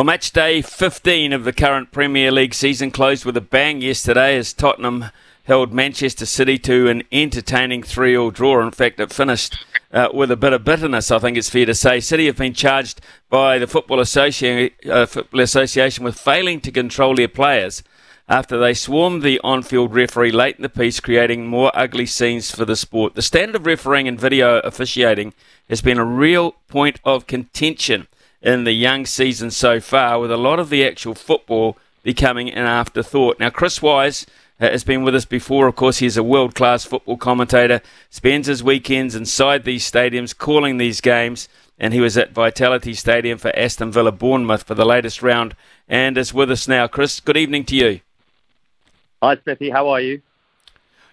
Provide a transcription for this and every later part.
Well, match day 15 of the current Premier League season closed with a bang yesterday as Tottenham held Manchester City to an entertaining 3 all draw. In fact, it finished uh, with a bit of bitterness, I think it's fair to say. City have been charged by the Football, Associ- uh, Football Association with failing to control their players after they swarmed the on field referee late in the piece, creating more ugly scenes for the sport. The standard of refereeing and video officiating has been a real point of contention in the young season so far, with a lot of the actual football becoming an afterthought. Now, Chris Wise uh, has been with us before. Of course, he's a world class football commentator, spends his weekends inside these stadiums calling these games. And he was at Vitality Stadium for Aston Villa Bournemouth for the latest round and is with us now. Chris, good evening to you. Hi, Smithy. How are you?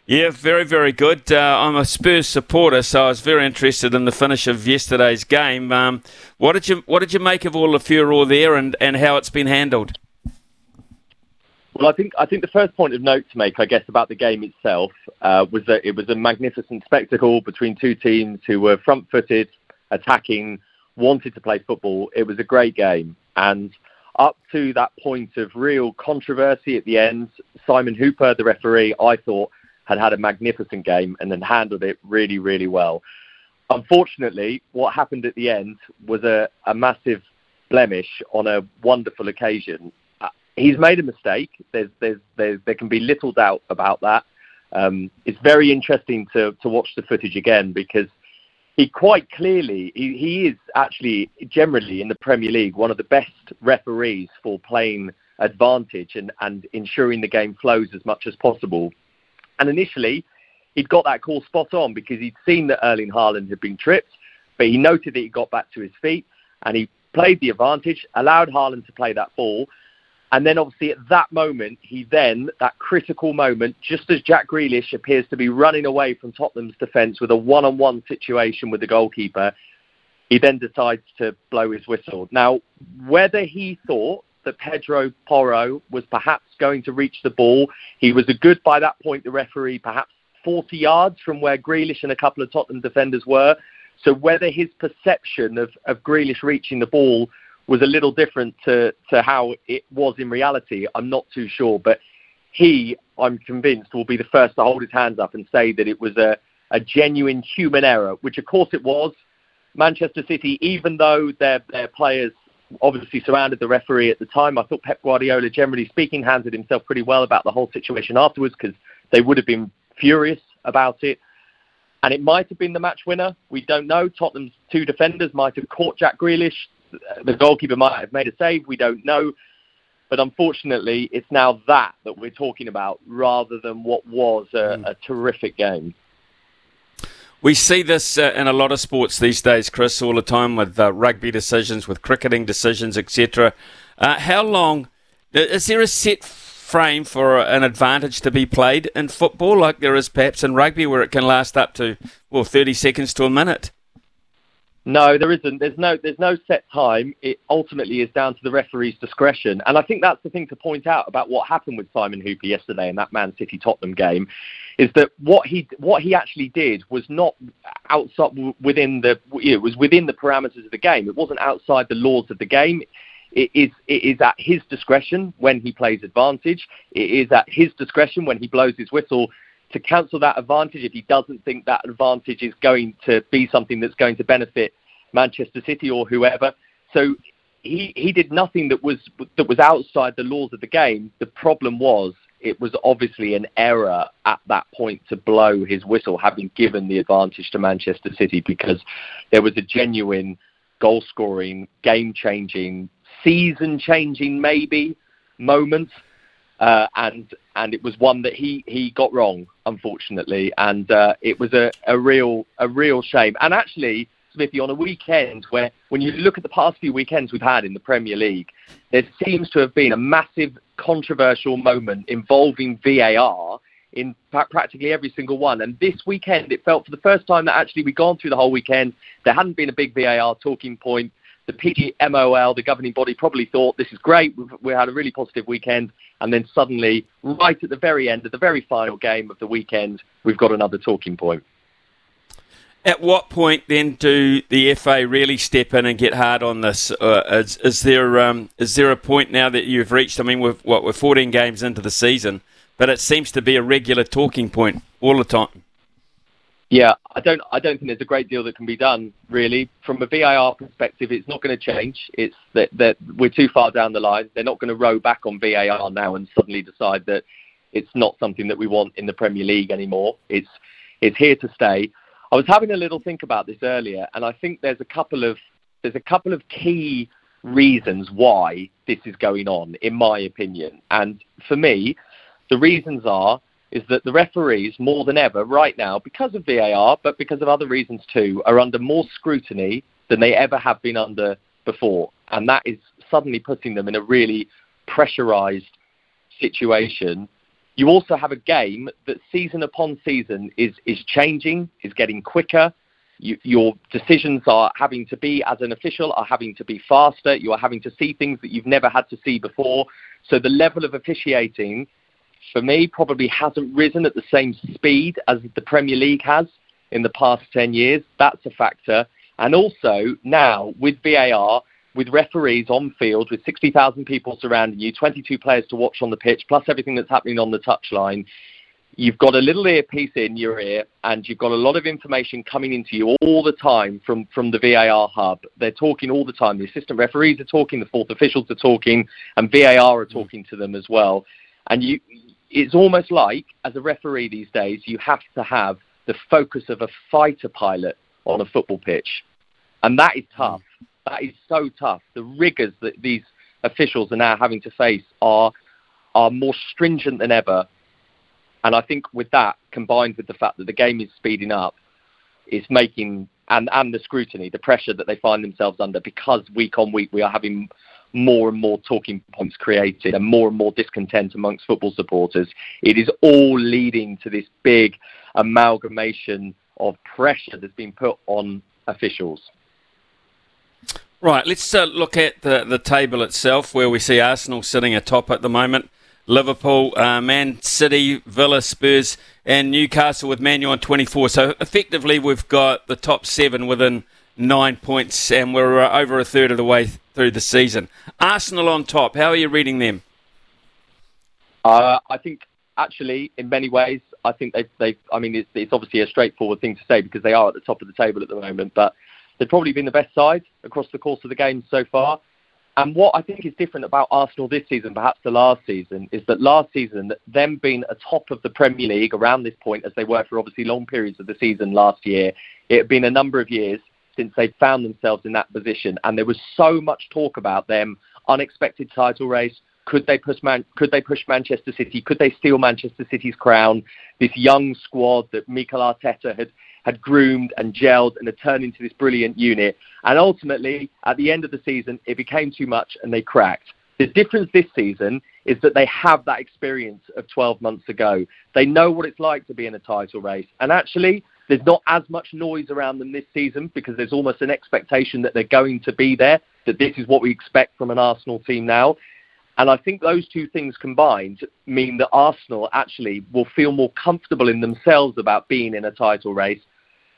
Yeah, very, very good. Uh, I'm a Spurs supporter, so I was very interested in the finish of yesterday's game. Um, what did you What did you make of all the furor there, and, and how it's been handled? Well, I think I think the first point of note to make, I guess, about the game itself uh, was that it was a magnificent spectacle between two teams who were front-footed, attacking, wanted to play football. It was a great game, and up to that point of real controversy at the end, Simon Hooper, the referee, I thought had had a magnificent game and then handled it really, really well. Unfortunately, what happened at the end was a, a massive blemish on a wonderful occasion. Uh, he's made a mistake. There's, there's, there's, there can be little doubt about that. Um, it's very interesting to, to watch the footage again because he quite clearly he, he is actually generally in the Premier League one of the best referees for playing advantage and, and ensuring the game flows as much as possible. And initially, he'd got that call spot on because he'd seen that Erling Haaland had been tripped, but he noted that he got back to his feet and he played the advantage, allowed Haaland to play that ball. And then, obviously, at that moment, he then, that critical moment, just as Jack Grealish appears to be running away from Tottenham's defence with a one on one situation with the goalkeeper, he then decides to blow his whistle. Now, whether he thought that Pedro Porro was perhaps going to reach the ball. He was a good, by that point, the referee, perhaps 40 yards from where Grealish and a couple of Tottenham defenders were. So whether his perception of, of Grealish reaching the ball was a little different to, to how it was in reality, I'm not too sure. But he, I'm convinced, will be the first to hold his hands up and say that it was a, a genuine human error, which of course it was. Manchester City, even though their, their players obviously surrounded the referee at the time. I thought Pep Guardiola, generally speaking, handled himself pretty well about the whole situation afterwards because they would have been furious about it. And it might have been the match winner. We don't know. Tottenham's two defenders might have caught Jack Grealish. The goalkeeper might have made a save. We don't know. But unfortunately, it's now that that we're talking about rather than what was a, mm. a terrific game. We see this uh, in a lot of sports these days, Chris, all the time with uh, rugby decisions, with cricketing decisions, etc. Uh, how long is there a set frame for an advantage to be played in football, like there is perhaps in rugby, where it can last up to well thirty seconds to a minute? No, there isn't. There's no there's no set time. It ultimately is down to the referee's discretion. And I think that's the thing to point out about what happened with Simon Hooper yesterday in that Man City Tottenham game is that what he what he actually did was not outside within the it was within the parameters of the game. It wasn't outside the laws of the game. It is it is at his discretion when he plays advantage. It is at his discretion when he blows his whistle to cancel that advantage if he doesn't think that advantage is going to be something that's going to benefit Manchester City or whoever. So he he did nothing that was that was outside the laws of the game. The problem was it was obviously an error at that point to blow his whistle, having given the advantage to Manchester City, because there was a genuine goal scoring, game changing, season changing maybe moment uh, and and it was one that he he got wrong, unfortunately, and uh, it was a, a real a real shame. And actually, Smithy, on a weekend where when you look at the past few weekends we've had in the Premier League, there seems to have been a massive controversial moment involving VAR in practically every single one. And this weekend, it felt for the first time that actually we'd gone through the whole weekend. There hadn't been a big VAR talking point the PGMOL, the governing body, probably thought this is great. We had a really positive weekend, and then suddenly, right at the very end, of the very final game of the weekend, we've got another talking point. At what point then do the FA really step in and get hard on this? Uh, is, is, there um, is there a point now that you've reached? I mean, we're, what, we're 14 games into the season, but it seems to be a regular talking point all the time. Yeah, I don't. I don't think there's a great deal that can be done really. From a VAR perspective, it's not going to change. It's that that we're too far down the line. They're not going to row back on VAR now and suddenly decide that it's not something that we want in the Premier League anymore. It's it's here to stay. I was having a little think about this earlier, and I think there's a couple of there's a couple of key reasons why this is going on, in my opinion. And for me, the reasons are is that the referees, more than ever, right now, because of VAR, but because of other reasons too, are under more scrutiny than they ever have been under before. And that is suddenly putting them in a really pressurized situation. You also have a game that season upon season is, is changing, is getting quicker. You, your decisions are having to be, as an official, are having to be faster. You are having to see things that you've never had to see before. So the level of officiating for me, probably hasn't risen at the same speed as the Premier League has in the past 10 years. That's a factor. And also now with VAR, with referees on field, with 60,000 people surrounding you, 22 players to watch on the pitch, plus everything that's happening on the touchline, you've got a little earpiece in your ear and you've got a lot of information coming into you all the time from, from the VAR hub. They're talking all the time. The assistant referees are talking, the fourth officials are talking, and VAR are mm. talking to them as well. And you, it's almost like, as a referee these days, you have to have the focus of a fighter pilot on a football pitch. And that is hmm. tough. That is so tough. The rigours that these officials are now having to face are, are more stringent than ever. And I think with that, combined with the fact that the game is speeding up, it's making, and, and the scrutiny, the pressure that they find themselves under, because week on week we are having more and more talking points created and more and more discontent amongst football supporters. It is all leading to this big amalgamation of pressure that's been put on officials. Right, let's uh, look at the, the table itself where we see Arsenal sitting atop at the moment. Liverpool, uh, Man City, Villa, Spurs, and Newcastle with Man U on 24. So effectively, we've got the top seven within nine points, and we're uh, over a third of the way through the season. Arsenal on top. How are you reading them? Uh, I think actually, in many ways, I think they they. I mean, it's, it's obviously a straightforward thing to say because they are at the top of the table at the moment, but they've probably been the best side across the course of the game so far. And what I think is different about Arsenal this season, perhaps the last season, is that last season, them being atop of the Premier League around this point, as they were for obviously long periods of the season last year, it had been a number of years since they'd found themselves in that position. And there was so much talk about them, unexpected title race. Could they push Man- Could they push Manchester City? Could they steal Manchester City's crown? This young squad that Mikel Arteta had had groomed and gelled and had turned into this brilliant unit. And ultimately, at the end of the season, it became too much and they cracked. The difference this season is that they have that experience of 12 months ago. They know what it's like to be in a title race. And actually, there's not as much noise around them this season because there's almost an expectation that they're going to be there, that this is what we expect from an Arsenal team now. And I think those two things combined mean that Arsenal actually will feel more comfortable in themselves about being in a title race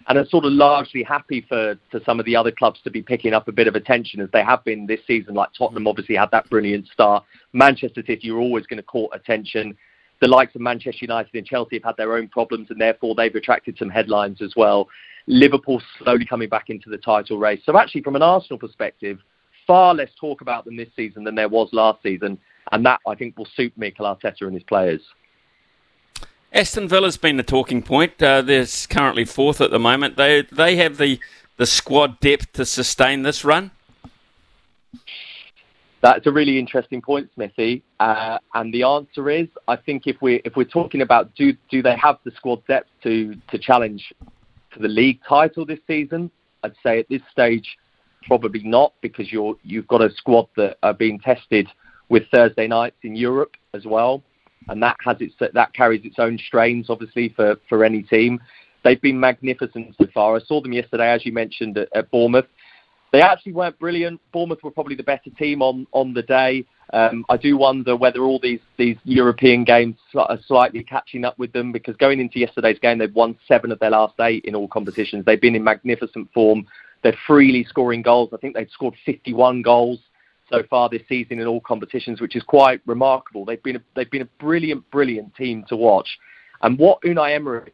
and are sort of largely happy for, for some of the other clubs to be picking up a bit of attention as they have been this season. Like Tottenham obviously had that brilliant start. Manchester City are always going to court attention the likes of Manchester United and Chelsea have had their own problems, and therefore they've attracted some headlines as well. Liverpool slowly coming back into the title race. So actually, from an Arsenal perspective, far less talk about them this season than there was last season, and that I think will suit Mikel Arteta and his players. Aston Villa's been the talking point. Uh, they're currently fourth at the moment. They they have the the squad depth to sustain this run. That's a really interesting point, Smithy. Uh, and the answer is, I think if we if we're talking about do do they have the squad depth to to challenge for the league title this season? I'd say at this stage, probably not, because you're you've got a squad that are being tested with Thursday nights in Europe as well, and that has its that carries its own strains, obviously, for for any team. They've been magnificent so far. I saw them yesterday, as you mentioned, at, at Bournemouth. They actually weren't brilliant. Bournemouth were probably the better team on, on the day. Um, I do wonder whether all these, these European games are slightly catching up with them because going into yesterday's game, they've won seven of their last eight in all competitions. They've been in magnificent form. They're freely scoring goals. I think they've scored 51 goals so far this season in all competitions, which is quite remarkable. They've been a, they've been a brilliant, brilliant team to watch. And what Unai Emery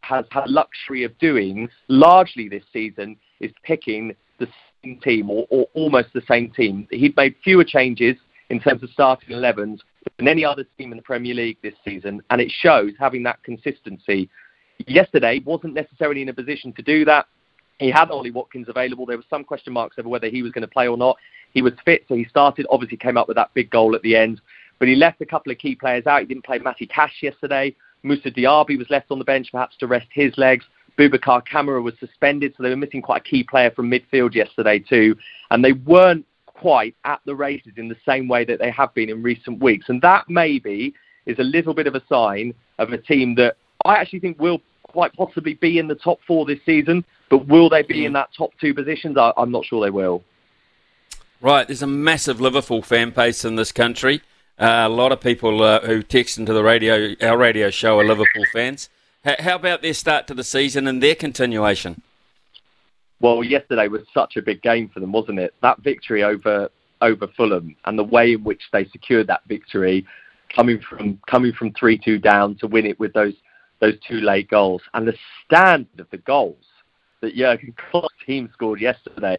has had luxury of doing largely this season is picking the team or, or almost the same team. He'd made fewer changes in terms of starting 11s than any other team in the Premier League this season, and it shows having that consistency. Yesterday wasn't necessarily in a position to do that. He had Ollie Watkins available. There were some question marks over whether he was going to play or not. He was fit, so he started. Obviously, came up with that big goal at the end, but he left a couple of key players out. He didn't play Matty Cash yesterday. Moussa Diaby was left on the bench, perhaps to rest his legs. Boubacar Kamara was suspended, so they were missing quite a key player from midfield yesterday too. And they weren't quite at the races in the same way that they have been in recent weeks. And that maybe is a little bit of a sign of a team that I actually think will quite possibly be in the top four this season. But will they be in that top two positions? I, am not sure they will. Right, there's a massive Liverpool fan base in this country. Uh, a lot of people uh, who text into the radio, our radio show, are Liverpool fans. How about their start to the season and their continuation? Well, yesterday was such a big game for them, wasn't it? That victory over over Fulham and the way in which they secured that victory, coming from coming from three two down to win it with those those two late goals, and the standard of the goals that Jurgen Klopp's team scored yesterday.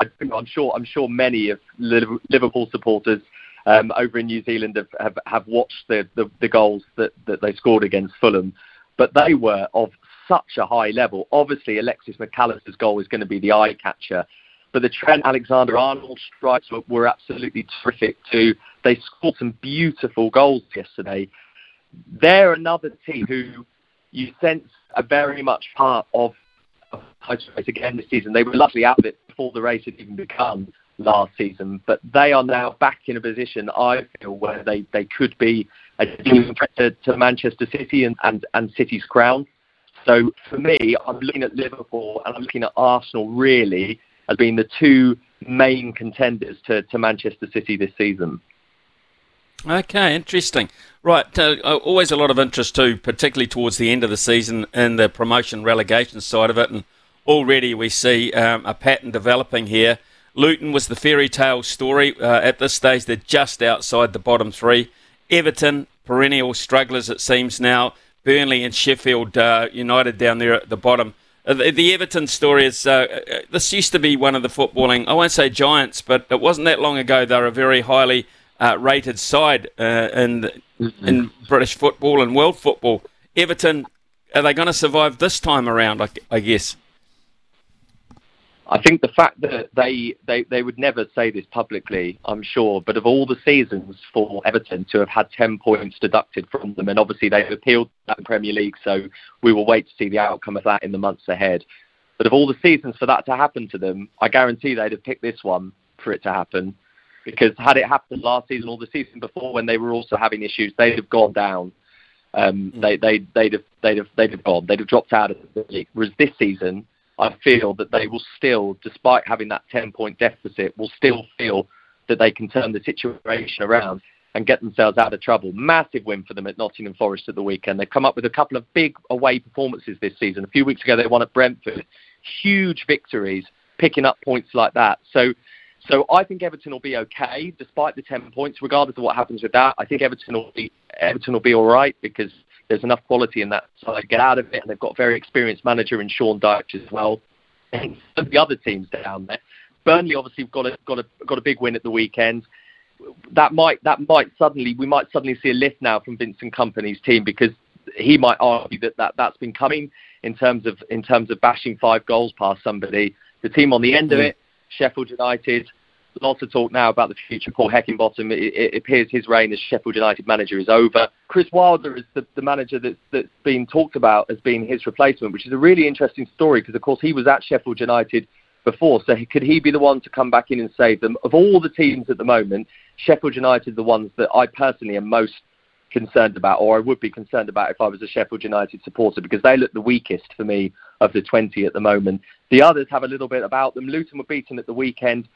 I, am sure I'm sure many of Liverpool supporters um, over in New Zealand have, have, have watched the, the, the, goals that, that they scored against Fulham, but they were of such a high level. Obviously, Alexis Mac Allister's goal is going to be the eye catcher, but the Trent Alexander-Arnold strikes were, absolutely terrific too. They scored some beautiful goals yesterday. They're another team who you sense are very much part of race again this season. They were luckily out of it before the race had even begun last season, but they are now back in a position, I feel, where they, they could be a team threat to, to Manchester City and, and, and City's crown. So for me, I'm looking at Liverpool and I'm looking at Arsenal really as being the two main contenders to, to Manchester City this season. Okay, interesting. Right, uh, always a lot of interest too, particularly towards the end of the season in the promotion relegation side of it, and already we see um, a pattern developing here. Luton was the fairy tale story. Uh, at this stage, they're just outside the bottom three. Everton, perennial strugglers, it seems now. Burnley and Sheffield uh, United down there at the bottom. Uh, the, the, Everton story is uh, uh, this used to be one of the footballing, I won't say giants, but it wasn't that long ago. They were a very highly uh, rated side in, in British football and world football. Everton, are they going to survive this time around, I, I guess? I think the fact that they, they, they would never say this publicly, I'm sure, but of all the seasons for Everton to have had 10 points deducted from them, and obviously they've appealed that in Premier League, so we will wait to see the outcome of that in the months ahead. But of all the seasons for that to happen to them, I guarantee they'd have picked this one for it to happen. Because had it happened last season or the season before when they were also having issues, they'd have gone down. Um, they, they, they'd, have, they'd, have, they'd have gone. They'd have dropped out of the league. Whereas this season, I feel that they will still, despite having that 10 point deficit, will still feel that they can turn the situation around and get themselves out of trouble. Massive win for them at Nottingham Forest at the weekend. They've come up with a couple of big away performances this season. A few weeks ago, they won at Brentford. Huge victories, picking up points like that. So, so I think Everton will be okay despite the 10 points, regardless of what happens with that. I think Everton will be Everton will be all right because there's enough quality in that side to get out of it, and they've got a very experienced manager in Sean Dyche as well. And the other teams down there, Burnley obviously got a got a got a big win at the weekend. That might that might suddenly we might suddenly see a lift now from Vincent Kompany's team because he might argue that, that that's been coming in terms of in terms of bashing five goals past somebody. The team on the end of mm. it, Sheffield United, lots of talk now about the future. Paul Heckingbottom, it, it appears his reign as Sheffield United manager is over. Chris Wilder is the, the manager that's, that's been talked about as being his replacement, which is a really interesting story because, of course, he was at Sheffield United before. So could he be the one to come back in and save them? Of all the teams at the moment, Sheffield United the ones that I personally am most concerned about, or I would be concerned about if I was a Sheffield United supporter, because they look the weakest for me of the 20 at the moment. The others have a little bit about them. Luton were beaten at the weekend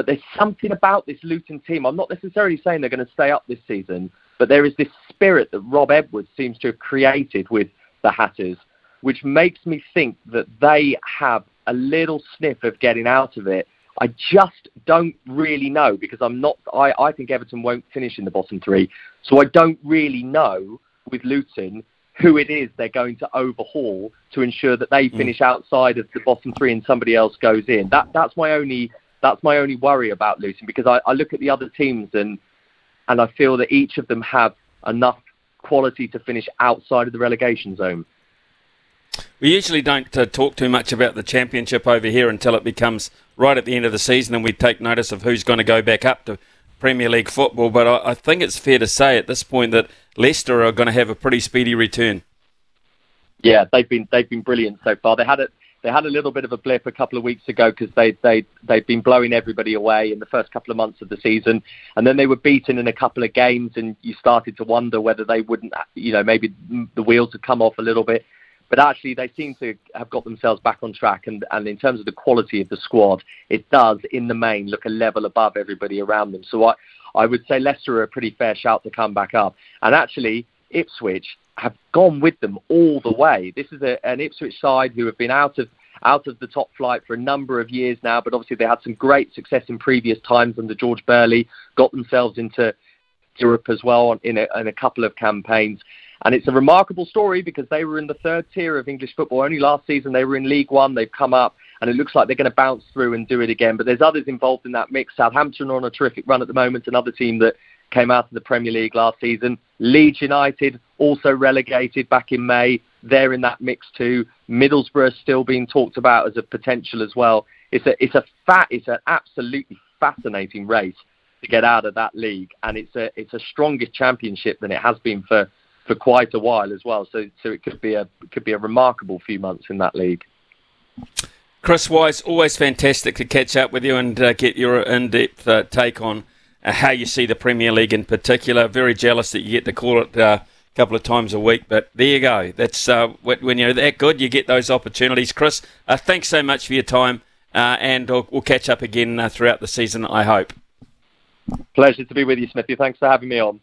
But there's something about this Luton team. I'm not necessarily saying they're going to stay up this season, but there is this spirit that Rob Edwards seems to have created with the Hatters, which makes me think that they have a little sniff of getting out of it. I just don't really know because I'm not. I, I think Everton won't finish in the bottom three, so I don't really know with Luton who it is they're going to overhaul to ensure that they mm. finish outside of the bottom three and somebody else goes in. That that's my only that's my only worry about Luton because I, I look at the other teams and and I feel that each of them have enough quality to finish outside of the relegation zone. We usually don't uh, talk too much about the championship over here until it becomes right at the end of the season and we take notice of who's going to go back up to Premier League football. But I, I think it's fair to say at this point that Leicester are going to have a pretty speedy return. Yeah, they've been they've been brilliant so far. They had a they had a little bit of a blip a couple of weeks ago because they they they've been blowing everybody away in the first couple of months of the season, and then they were beaten in a couple of games, and you started to wonder whether they wouldn't, you know, maybe the wheels had come off a little bit. But actually, they seem to have got themselves back on track, and, and in terms of the quality of the squad, it does, in the main, look a level above everybody around them. So I, I would say Leicester are a pretty fair shout to come back up. And actually, Ipswich have gone with them all the way. This is a, an Ipswich side who have been out of out of the top flight for a number of years now, but obviously they had some great success in previous times under George Burley, got themselves into Europe as well in a, in a couple of campaigns. And it's a remarkable story because they were in the third tier of English football. Only last season they were in League One. They've come up, and it looks like they're going to bounce through and do it again. But there's others involved in that mix. Southampton are on a terrific run at the moment, another team that came out of the Premier League last season. Leeds United also relegated back in May. They're in that mix too. Middlesbrough still being talked about as a potential as well. It's a it's a fat it's an absolutely fascinating race to get out of that league, and it's a it's a stronger championship than it has been for, for quite a while as well. So so it could be a it could be a remarkable few months in that league. Chris Wise, always fantastic to catch up with you and uh, get your in-depth uh, take on how you see the Premier League in particular. Very jealous that you get to call it uh, a couple of times a week, but there you go. That's uh, when you're that good, you get those opportunities. Chris, uh, thanks so much for your time, uh, and we'll, we'll, catch up again uh, throughout the season. I hope. Pleasure to be with you, Smithy. Thanks for having me on.